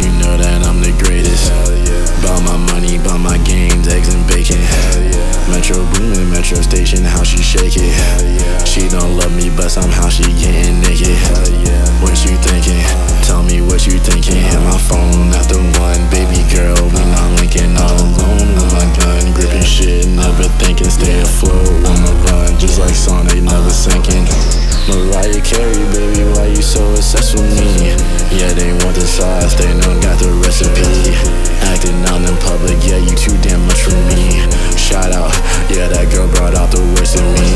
you know that I'm the greatest. Hell yeah. Buy my money, buy my games, eggs and bacon. Hell yeah. Metro boomin', metro station, how she shake it. Hell yeah. She don't love me, but somehow she getting naked. Hell yeah. What you thinking? Tell me what you thinking. Hit my phone not the one, baby girl, we not linking. All alone with my gun, gripping shit, never thinking. Stay afloat on the run, just like Sonic, never sinking. Mariah Carey, size, they know got the recipe. Acting on in public, yeah, you too damn much for me. Shout out, yeah, that girl brought out the worst in me.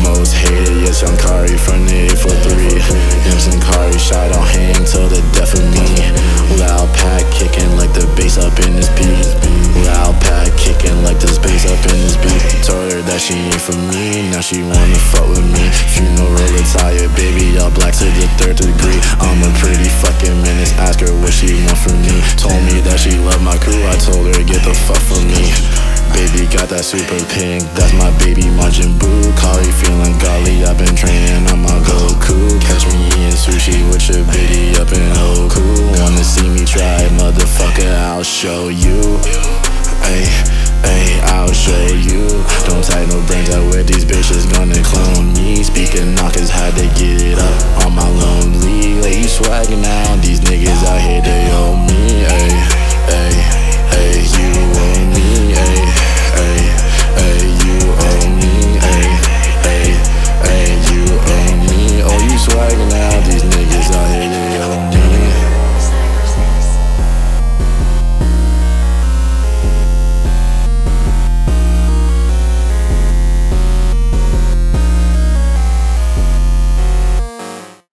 Most hated, yes, I'm Kari from the 843. Imps and Kari shot on hang till the death of me. Loud pack kicking like the bass up in this beat. Loud pack kicking like the bass up in this beat. Told her that she ain't for me, now she wanna fuck with me. Funeral attire. super pink. That's my baby Majin Buu Call you feeling golly I've been training on my Goku. Catch me eating sushi with your baby up in Hoku. Wanna see me try motherfucker I'll show you. Ayy, ayy, I'll show you. Don't type no brains out where these bitches gonna clone me.